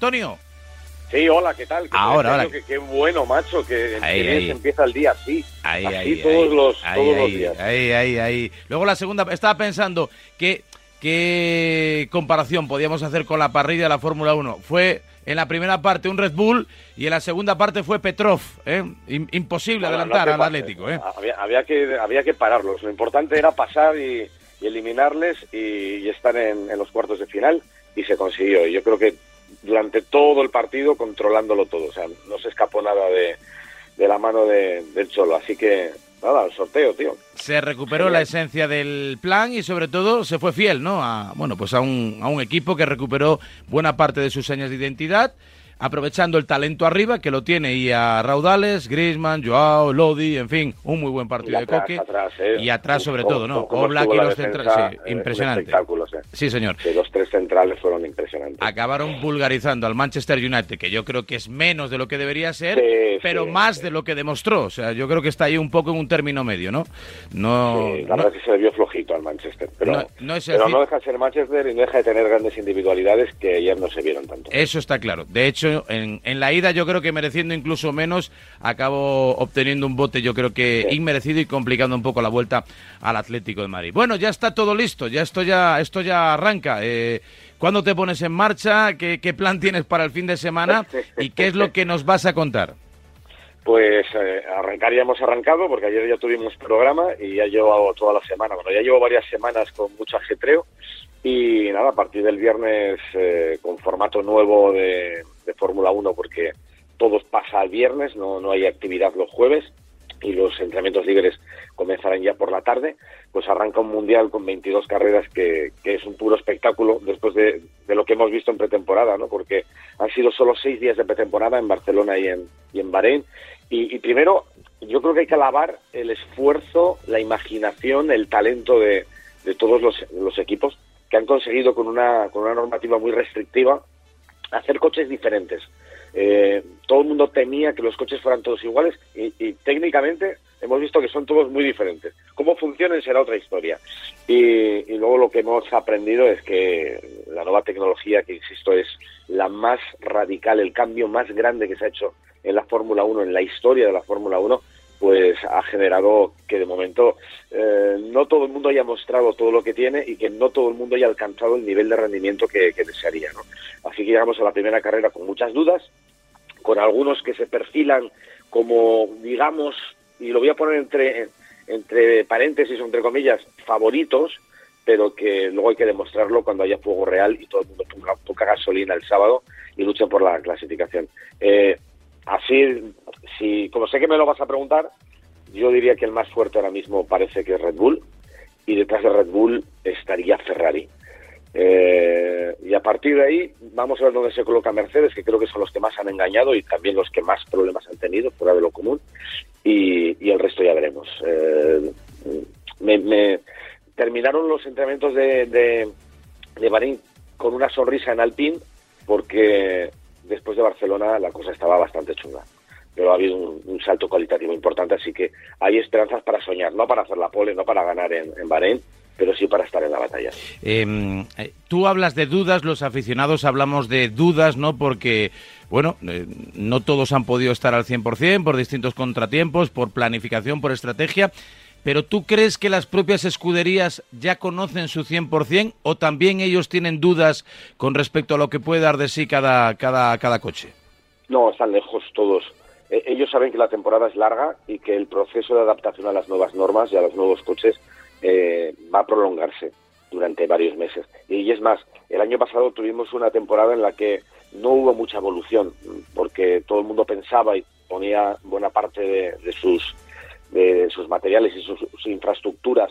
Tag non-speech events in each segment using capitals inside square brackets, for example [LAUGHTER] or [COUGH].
Antonio. Sí, hola, ¿qué tal? ¿Qué Ahora, ahora. Que- Qué bueno, macho, que Ahí, ahí. empieza el día así. Ahí, así ahí, todos, los, todos los días. Ahí, ahí, ahí. Luego la segunda, estaba pensando que qué comparación podíamos hacer con la parrilla de la Fórmula 1. Fue en la primera parte un Red Bull y en la segunda parte fue Petrov. ¿eh? Im- Imposible Bueno, adelantar no al. Atlético. ¿eh? Había, había que, había que pararlos. Lo importante era pasar y, y eliminarles y, y estar en, en los cuartos de final y se consiguió. Y yo creo que durante todo el partido controlándolo todo. O sea, no se escapó nada de, de la mano de- del Cholo. Así que, nada, el sorteo, tío. Se recuperó la esencia del plan y sobre todo se fue fiel, ¿no? A, bueno, pues a un, a un equipo que recuperó buena parte de sus señas de identidad, aprovechando el talento arriba que lo tiene y a Raudales, Griezmann, Joao, Lodi, en fin, un muy buen Y partido de Coque. atrás, ¿eh? Y atrás sobre todo, ¿no? Oblak y los centrales, sí, eh, impresionante. espectáculo, sí. Señor. Que los tres centrales fueron impresionantes. Acabaron vulgarizando al Manchester United, que yo creo que es menos de lo que debería ser, Sí, pero sí, más de lo que demostró. O sea, yo creo que está ahí un poco en un término medio, ¿no? No, la no- verdad es que se le vio flojito al Manchester, pero No- no, es pero no deja de ser Manchester y no deja de tener grandes individualidades que ayer no se vieron tanto. Eso está claro. De hecho, en, en la ida yo creo que mereciendo incluso menos, acabó obteniendo un bote yo creo que inmerecido y complicando un poco la vuelta al Atlético de Madrid. Bueno, ya está todo listo, ya esto ya, esto ya arranca. Eh, ¿Cuándo te pones en marcha? ¿Qué, ¿Qué plan tienes para el fin de semana? ¿Y qué es lo que nos vas a contar? Pues eh, arrancar ya hemos arrancado porque ayer ya tuvimos programa y ya llevo toda la semana, bueno, ya llevo varias semanas con mucho ajetreo y nada, a partir del viernes eh, con formato nuevo de Fórmula 1 porque todo pasa al viernes, no, no hay actividad los jueves y los entrenamientos libres comenzarán ya por la tarde, pues arranca un mundial con 22 carreras que, que es un puro espectáculo después de, de lo que hemos visto en pretemporada, ¿no? Porque han sido solo seis días de pretemporada en Barcelona y en, y en Bahrein. Y, y primero, yo creo que hay que alabar el esfuerzo, la imaginación, el talento de, de todos los, los equipos que han conseguido con una, con una normativa muy restrictiva hacer coches diferentes. Eh, todo el mundo temía que los coches fueran todos iguales y, técnicamente hemos visto que son todos muy diferentes. Cómo funcionan será otra historia. Y, y luego lo que hemos aprendido es que la nueva tecnología, que insisto es la más radical, el cambio más grande que se ha hecho en la Fórmula 1, en la historia de la Fórmula 1, pues ha generado que de momento eh, no todo el mundo haya mostrado todo lo que tiene y que no todo el mundo haya alcanzado el nivel de rendimiento que, que desearía. ¿no? Así que llegamos a la primera carrera con muchas dudas, con algunos que se perfilan como, digamos, y lo voy a poner entre, entre paréntesis entre comillas, favoritos, pero que luego hay que demostrarlo cuando haya fuego real y todo el mundo ponga gasolina el sábado y luchen por la clasificación. Eh, así, si, como sé que me lo vas a preguntar, yo diría que el más fuerte ahora mismo parece que es Red Bull y detrás de Red Bull estaría Ferrari. Eh, y a partir de ahí vamos a ver dónde se coloca Mercedes, que creo que son los que más han engañado y también los que más problemas han tenido fuera de lo común. Y, el resto ya veremos. Eh, me, me- terminaron los entrenamientos de, de, con una sonrisa en Alpine porque después de Barcelona la cosa estaba bastante chunga. Pero ha habido un, salto cualitativo importante, así que hay esperanzas para soñar, no para hacer la pole, no para ganar en, en Bahrein, pero sí para estar en la batalla. Eh, eh, tú hablas de dudas, los aficionados hablamos de dudas, ¿no? Porque, bueno, eh, no todos han podido estar al 100% por distintos contratiempos, por planificación, por estrategia. Pero ¿tú crees que las propias escuderías ya conocen su 100% o también ellos tienen dudas con respecto a lo que puede dar de sí cada, cada, cada coche? No, están lejos todos. Eh, ellos saben que la temporada es larga y que el proceso de adaptación a las nuevas normas y a los nuevos coches eh, va a prolongarse durante varios meses. Y es más, el año pasado tuvimos una temporada en la que no hubo mucha evolución, porque todo el mundo pensaba y ponía buena parte de sus, de sus materiales y sus, sus infraestructuras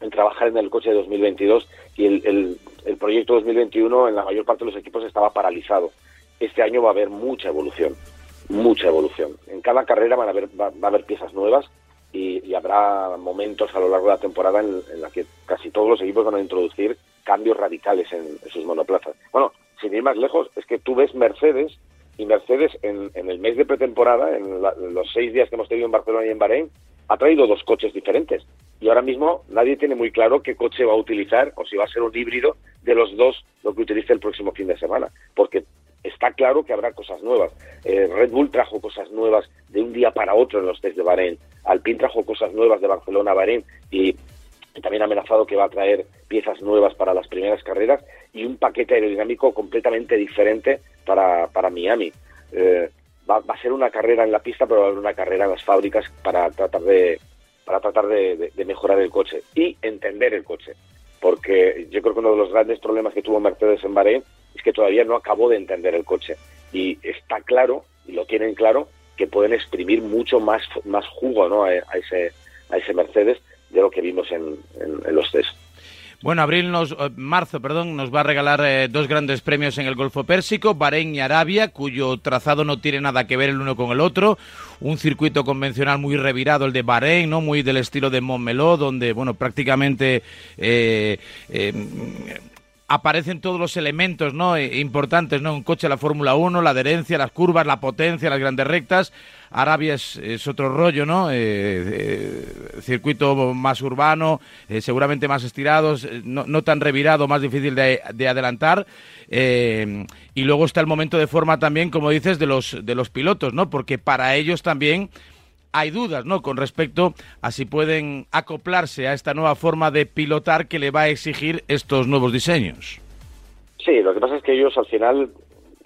en trabajar en el coche de 2022 y el, el, el proyecto 2021 en la mayor parte de los equipos estaba paralizado. Este año va a haber mucha evolución, mucha evolución. En cada carrera van a haber, va, va a haber piezas nuevas y, y, habrá momentos a lo largo de la temporada en, en la que casi todos los equipos van a introducir cambios radicales en, en sus monoplazas. Bueno, sin ir más lejos, es que tú ves Mercedes y Mercedes en, en el mes de pretemporada, en, la, en, los seis días que hemos tenido en Barcelona y en Bahrein, ha traído dos coches diferentes. Y ahora mismo nadie tiene muy claro qué coche va a utilizar o si va a ser un híbrido de los dos lo que utilice el próximo fin de semana. Porque está claro que habrá cosas nuevas. Eh, Red Bull trajo cosas nuevas de un día para otro en los test de Bahrein. Alpine trajo cosas nuevas de Barcelona a Bahrein y también ha amenazado que va a traer piezas nuevas para las primeras carreras y un paquete aerodinámico completamente diferente para, Miami. Eh, va, a ser una carrera en la pista, pero va a haber una carrera en las fábricas para tratar de para tratar de mejorar el coche y entender el coche porque yo creo que uno de los grandes problemas que tuvo Mercedes en Bahrein es que todavía no acabó de entender el coche. Y está claro, y lo tienen claro, que pueden exprimir mucho más, más jugo ¿no? a, ese, a ese Mercedes de lo que vimos en, en los test. Bueno, abril nos, eh, marzo, perdón, nos va a regalar eh, dos grandes premios en el Golfo Pérsico, Bahrein y Arabia, cuyo trazado no tiene nada que ver el uno con el otro. Un circuito convencional muy revirado, el de Bahrein, ¿no? Muy del estilo de Montmeló, donde, bueno, prácticamente eh, aparecen todos los elementos ¿no? importantes, ¿no? Un coche de la Fórmula 1, la adherencia, las curvas, la potencia, las grandes rectas. Arabia es, otro rollo, ¿no? Eh, eh, circuito más urbano, eh, seguramente más estirados, no, tan revirado, más difícil de, adelantar. y luego está el momento de forma también, como dices, de los, de los pilotos, ¿no? Porque para ellos también hay dudas, ¿no? Con respecto a si pueden acoplarse a esta nueva forma de pilotar que le va a exigir estos nuevos diseños. Sí, lo que pasa es que ellos al final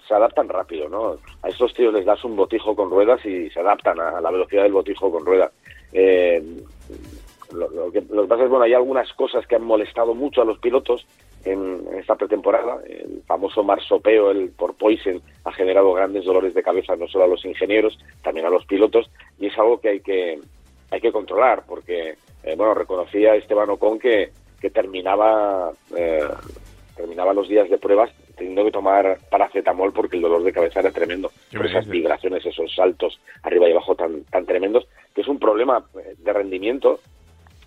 se adaptan rápido, ¿no? A estos tíos les das un botijo con ruedas y se adaptan a la velocidad del botijo con ruedas. Eh, lo, que, pasa es, bueno, hay algunas cosas que han molestado mucho a los pilotos en, esta pretemporada. El famoso marsopeo, el por Poison, ha generado grandes dolores de cabeza no solo a los ingenieros, también a los pilotos, y es algo que hay que, hay que controlar, porque, eh, bueno, reconocía Esteban Ocon que, que terminaba, eh, terminaba los días de pruebas teniendo que tomar paracetamol porque el dolor de cabeza era tremendo. Por esas vibraciones, esos saltos arriba y abajo tan, tan tremendos, que es un problema eh, de rendimiento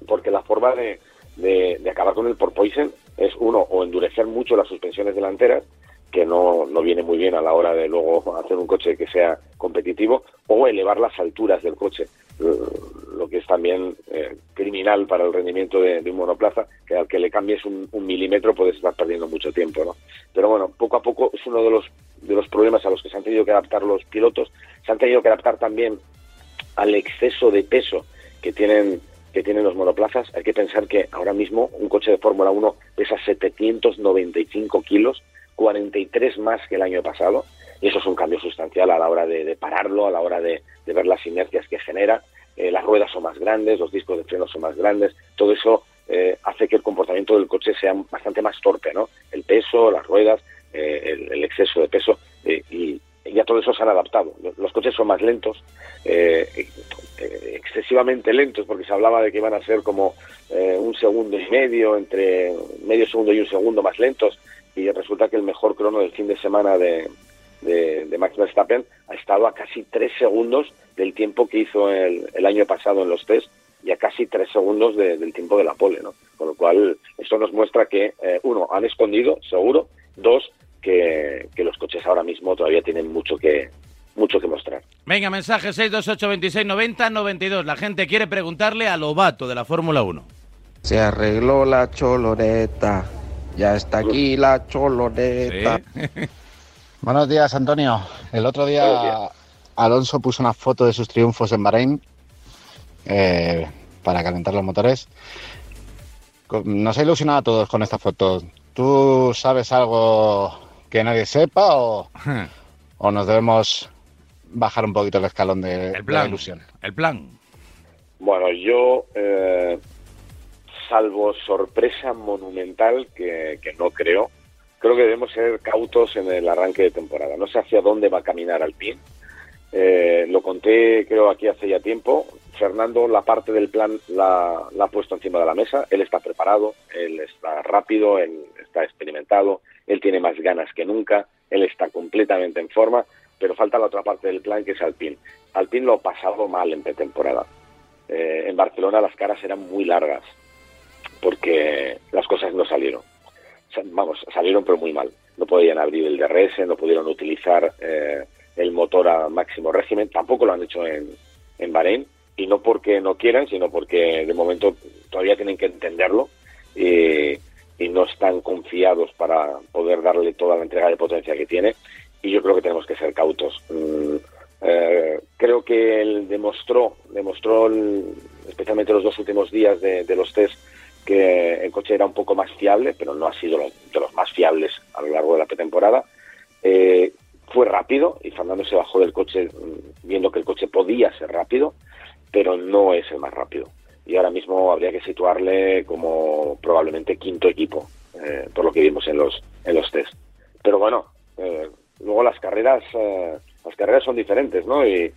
porque la forma de, de, acabar con el porpoisen es uno, o endurecer mucho las suspensiones delanteras, que no, no viene muy bien a la hora de luego hacer un coche que sea competitivo, o elevar las alturas del coche, lo que es también eh, criminal para el rendimiento de, un monoplaza, que al que le cambies un, milímetro puedes estar perdiendo mucho tiempo. ¿no? Pero bueno, poco a poco es uno de los, de los problemas a los que se han tenido que adaptar los pilotos. Se han tenido que adaptar también al exceso de peso que tienen que tienen los monoplazas. Hay que pensar que ahora mismo un coche de Fórmula 1 pesa 795 kilos, 43 más que el año pasado, y eso es un cambio sustancial a la hora de, pararlo, a la hora de, ver las inercias que genera. Eh, las ruedas son más grandes, los discos de freno son más grandes, todo eso eh, hace que el comportamiento del coche sea bastante más torpe, ¿no? El peso, las ruedas, eh, el, exceso de peso, y, ya todo eso se han adaptado. Los coches son más lentos, excesivamente lentos, porque se hablaba de que iban a ser como un segundo y medio, entre medio segundo y un segundo más lentos, y resulta que el mejor crono del fin de semana de, de, Max Verstappen ha estado a casi tres segundos del tiempo que hizo el, año pasado en los test y a casi tres segundos del tiempo de la pole, ¿no? Con lo cual, esto nos muestra que, eh, uno, han escondido, seguro, dos, que, que, los coches ahora mismo todavía tienen mucho que mucho que mostrar. Venga, mensaje 628 26 90 92. La gente quiere preguntarle a Lobato de la Fórmula 1. Se arregló la choloreta. Ya está aquí la choloreta. [LAUGHS] Buenos días, Antonio. El otro día Alonso puso una foto de sus triunfos en Bahrein eh, para calentar los motores. Nos ha ilusionado a todos con esta foto. ¿Tú sabes algo que nadie sepa [LAUGHS] o, nos debemos bajar un poquito el escalón de, la ilusión? El plan. Bueno, yo, eh, salvo sorpresa monumental que no creo, creo que debemos ser cautos en el arranque de temporada. No sé hacia dónde va a caminar Alpine. Eh, lo conté, creo, aquí hace ya tiempo. Fernando la parte del plan la, ha puesto encima de la mesa. Él está preparado, él está rápido, él está experimentado, él tiene más ganas que nunca, él está completamente en forma, pero falta la otra parte del plan que es Alpine. Alpine lo ha pasado mal en pretemporada. Eh, en Barcelona las caras eran muy largas porque las cosas no salieron vamos, salieron pero muy mal. No podían abrir el DRS, no pudieron utilizar eh, el motor a máximo régimen, tampoco lo han hecho en, en Bahrein, y no porque no quieran, sino porque de momento todavía tienen que entenderlo no están confiados para poder darle toda la entrega de potencia que tiene. y yo creo que tenemos que ser cautos. Mm, eh, creo que él demostró, demostró especialmente los dos últimos días de, los test, que el coche era un poco más fiable, pero no ha sido de los más fiables a lo largo de la pretemporada. Eh, fue rápido y Fernando se bajó del coche mm, viendo que el coche podía ser rápido, pero no es el más rápido. Y ahora mismo habría que situarle como probablemente quinto equipo, eh, por lo que vimos en los, en los test. Pero bueno, eh, luego las carreras, eh, las carreras son diferentes, ¿no? Y,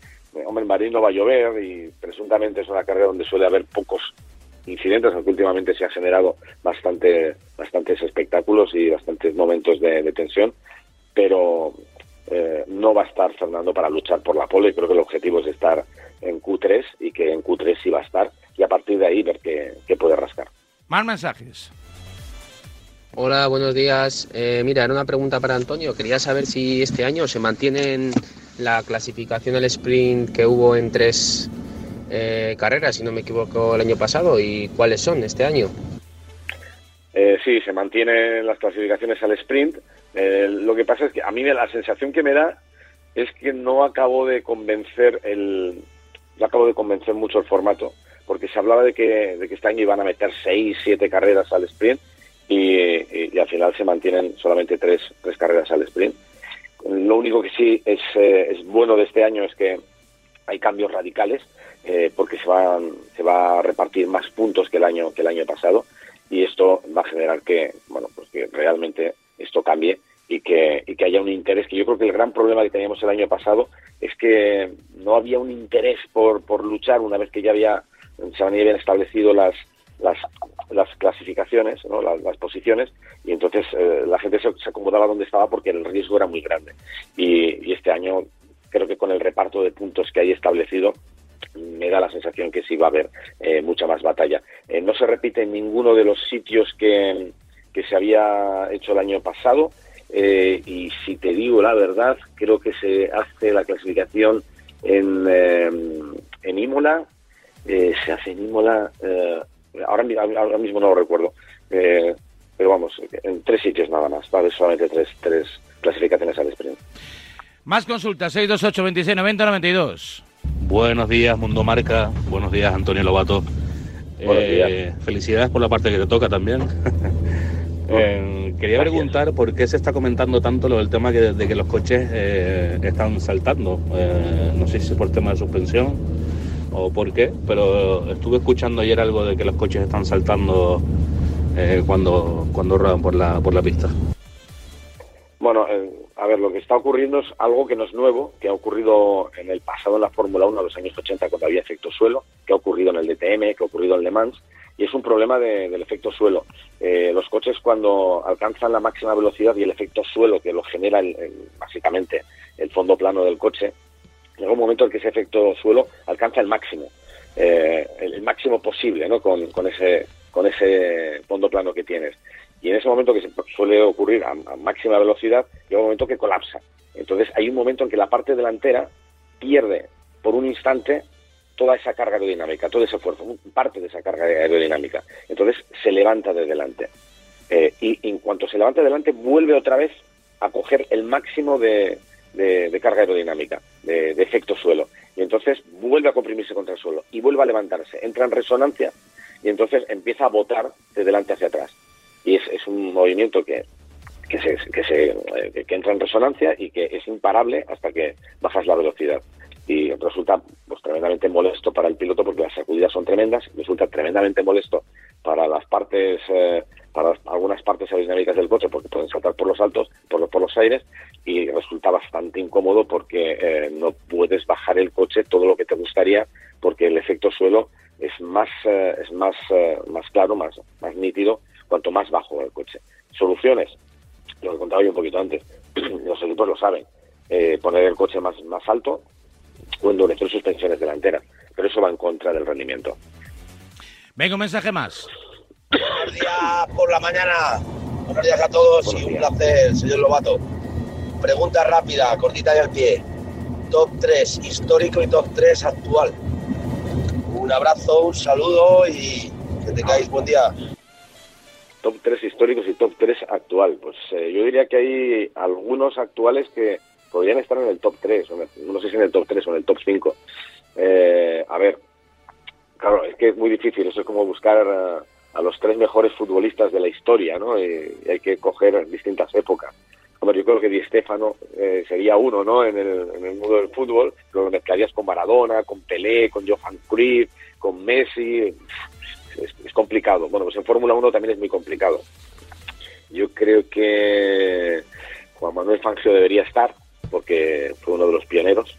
hombre, en Madrid no va a llover y presuntamente es una carrera donde suele haber pocos incidentes, aunque últimamente se han generado bastante, bastantes espectáculos y bastantes momentos de tensión, pero eh, no va a estar Fernando para luchar por la pole y creo que el objetivo es estar en Q3 y que en Q3 sí va a estar y a partir de ahí ver qué, puede rascar. Más mensajes. Hola, buenos días. Eh, mira, era una pregunta para Antonio. Quería saber si este año se mantiene la clasificación del sprint que hubo en tres eh, carreras, si no me equivoco, el año pasado, y cuáles son este año. sí, se mantienen las clasificaciones al sprint. Eh, lo que pasa es que a mí la sensación que me da es que no acabo de convencer el no acabo de convencer mucho el formato porque se hablaba de que, de que este año iban a meter seis, siete carreras al sprint y, al final se mantienen solamente tres, tres carreras al sprint. Lo único que sí es, eh, es bueno de este año es que hay cambios radicales eh, porque se, van, se va a repartir más puntos que el año que el año pasado y esto va a generar que bueno pues que realmente esto cambie y que, y que haya un interés, que yo creo que el gran problema que teníamos el año pasado es que no había un interés por, por luchar una vez que ya había, se habían establecido las, las, las clasificaciones, ¿no? las, posiciones, y entonces eh, la gente se, acomodaba donde estaba porque el riesgo era muy grande. Y, y, este año creo que con el reparto de puntos que hay establecido, me da la sensación que sí va a haber eh, mucha más batalla. Eh, no se repite en ninguno de los sitios que, que se había hecho el año pasado eh, y si te digo la verdad, creo que se hace la clasificación en, eh, en Imola, eh, se hace en Imola, ahora, ahora mismo no lo recuerdo, pero vamos, en tres sitios nada más, vale, solamente tres, tres clasificaciones al sprint. Más consultas, 628 26 90 92. Buenos días, Mundo Marca. Buenos días, Antonio Lobato. felicidades por la parte que te toca también. [LAUGHS] Eh, quería preguntar por qué se está comentando tanto lo del tema de que los coches eh, están saltando. Eh, no sé si es por tema de suspensión o por qué, pero estuve escuchando ayer algo de que los coches están saltando cuando, cuando rodan por la, por la pista. Bueno, a ver, lo que está ocurriendo es algo que no es nuevo, que ha ocurrido en el pasado en la Fórmula 1, en los años 80, cuando había efecto suelo, que ha ocurrido en el DTM, que ha ocurrido en Le Mans, y es un problema del efecto suelo. Eh, los coches cuando alcanzan la máxima velocidad y el efecto suelo que lo genera básicamente el fondo plano del coche, llega un momento en que ese efecto suelo alcanza el máximo, eh, el, máximo posible, ¿no? Con, ese con ese fondo plano que tienes. Y en ese momento que suele ocurrir a máxima velocidad, llega un momento que colapsa. Entonces hay un momento en que la parte delantera pierde por un instante toda esa carga aerodinámica, todo ese esfuerzo, parte de esa carga aerodinámica. Entonces se levanta de delante. Eh, y en cuanto se levanta de delante, vuelve otra vez a coger el máximo de, carga aerodinámica, de, efecto suelo. Y entonces vuelve a comprimirse contra el suelo y vuelve a levantarse. Entra en resonancia y entonces empieza a botar de delante hacia atrás. Y es, un movimiento que, que, se, que, se, eh, que entra en resonancia y que es imparable hasta que bajas la velocidad y resulta pues tremendamente molesto para el piloto porque las sacudidas son tremendas, resulta tremendamente molesto para las partes, eh, para algunas partes aerodinámicas del coche porque pueden saltar por los altos, por, por los aires y resulta bastante incómodo porque eh, no puedes bajar el coche todo lo que te gustaría porque el efecto suelo es más, eh, es más, más claro, más, más nítido cuanto más bajo el coche. Soluciones, lo que contaba yo un poquito antes, [CLEARS THROAT] los equipos lo saben, poner el coche más, más alto, o endurecer suspensiones delanteras, pero eso va en contra del rendimiento. Venga, un mensaje más. Buenos días por la mañana. Buenos días a todos y un placer, señor Lobato. Pregunta rápida, cortita y al pie. Top 3 histórico y top 3 actual. Un abrazo, un saludo y que tengáis buen día. Top 3 históricos y top 3 actual. Pues eh, yo diría que hay algunos actuales que podrían estar en el top 3, no sé si en el top 3 o en el top 5. Eh, a ver, claro, es que es muy difícil, eso es como buscar a, los tres mejores futbolistas de la historia, ¿no? Y, hay que coger distintas épocas. Yo creo que Di Stefano eh, sería uno, ¿no? En el, en el mundo del fútbol, lo mezclarías con Maradona, con Pelé, con Johan Cruyff, con Messi, es, es complicado. Bueno, pues en Fórmula 1 también es muy complicado. Yo creo que Juan Manuel Fangio debería estar, porque fue uno de los pioneros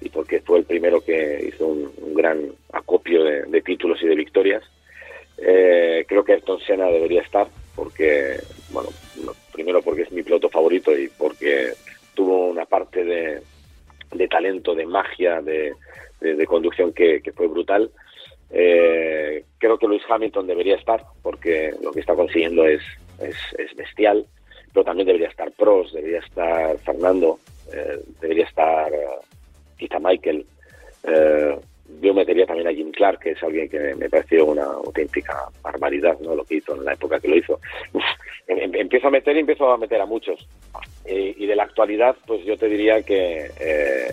y porque fue el primero que hizo un, un gran acopio de, de, títulos y de victorias. Eh, creo que Ayrton Senna debería estar, porque, bueno, primero porque es mi piloto favorito y porque tuvo una parte de, de talento, de magia, de, de, de conducción que, que, fue brutal. Eh, creo que Luis Hamilton debería estar porque lo que está consiguiendo es, es, es bestial, pero también debería estar Prost, debería estar Fernando, eh, debería estar uh, quizá Michael. Eh, yo metería también a Jim Clark, que es alguien que me pareció una auténtica barbaridad, ¿no? Lo que hizo en la época que lo hizo. Em, em, empiezo a meter y empiezo a meter a muchos. Eh, y de la actualidad, pues yo te diría que eh,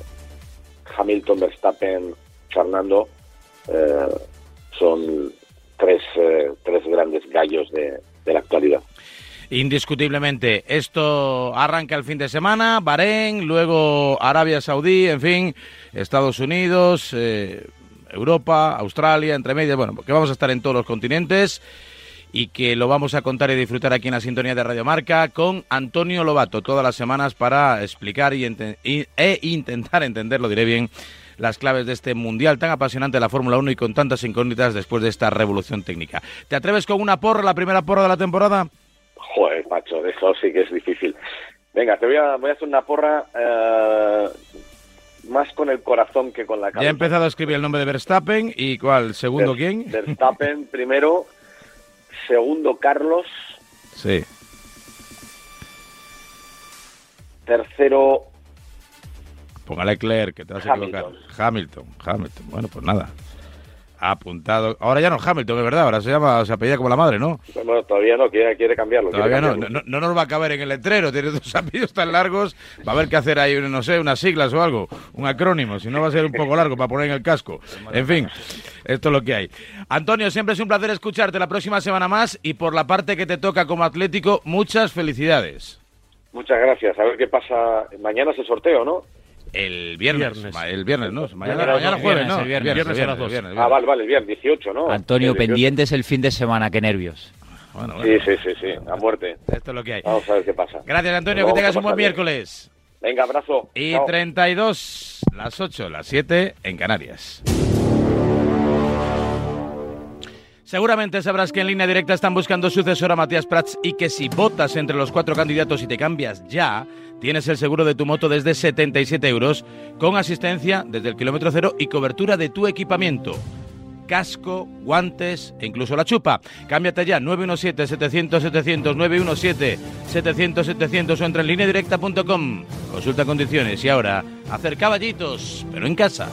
Hamilton, Verstappen, Fernando eh, son tres, eh, tres grandes gallos de, de la actualidad. Indiscutiblemente, esto arranca el fin de semana, Bahrein, luego Arabia Saudí, en fin, Estados Unidos, eh, Europa, Australia, entre medias, bueno, que vamos a estar en todos los continentes y que lo vamos a contar y disfrutar aquí en la sintonía de Radio Marca con Antonio Lobato todas las semanas para explicar y, e intentar entender, lo diré bien, las claves de este mundial tan apasionante de la Fórmula 1 y con tantas incógnitas después de esta revolución técnica. ¿Te atreves con una porra, la primera porra de la temporada? Macho, eso sí que es difícil. Venga, te voy a, voy a hacer una porra eh, más con el corazón que con la cabeza. Ya he empezado a escribir el nombre de Verstappen y ¿cuál? ¿Segundo Ver, quién? Verstappen [LAUGHS] primero, segundo Carlos. Sí. Tercero. Póngale Claire, que te vas a Hamilton. equivocar. Hamilton, Hamilton. Bueno, pues nada apuntado. Ahora ya no es Hamilton, es verdad, ahora se llama, se apellida como la madre, ¿no? Bueno, todavía no, quiere, quiere cambiarlo. Todavía quiere no, cambiarlo. no, no, nos va a caber en el letrero, tiene dos [LAUGHS] apellidos tan largos, va a haber que hacer ahí, no sé, unas siglas o algo, un acrónimo, si no va a ser un poco largo para poner en el casco. En fin, esto es lo que hay. Antonio, siempre es un placer escucharte la próxima semana más y por la parte que te toca como Atlético, muchas felicidades. Muchas gracias, a ver qué pasa. Mañana es el sorteo, ¿no? El viernes, viernes. el viernes, ¿no? Mañana, Mañana, mañana jueves, ¿no? El viernes, viernes, viernes, viernes, viernes, Ah, vale, vale, el viernes, 18, ¿no? Antonio, El 18. pendientes el fin de semana, qué nervios. Bueno, Sí, bueno, sí, sí, sí, a muerte. esto es lo que hay. Vamos a ver qué pasa. Gracias, Antonio, que tengas a un buen bien. miércoles. Venga, abrazo. Y Chao. 32, las 8, las 7 en Canarias. Seguramente sabrás que en línea directa están buscando sucesor a Matías Prats y que si votas entre los cuatro candidatos y te cambias ya, tienes el seguro de tu moto desde 77 euros, con asistencia desde el kilómetro cero y cobertura de tu equipamiento. Casco, guantes e incluso la chupa. Cámbiate ya 917-700-700, 917-700-700 o entra en línea directa.com. Consulta condiciones y ahora, hacer caballitos, pero en casa.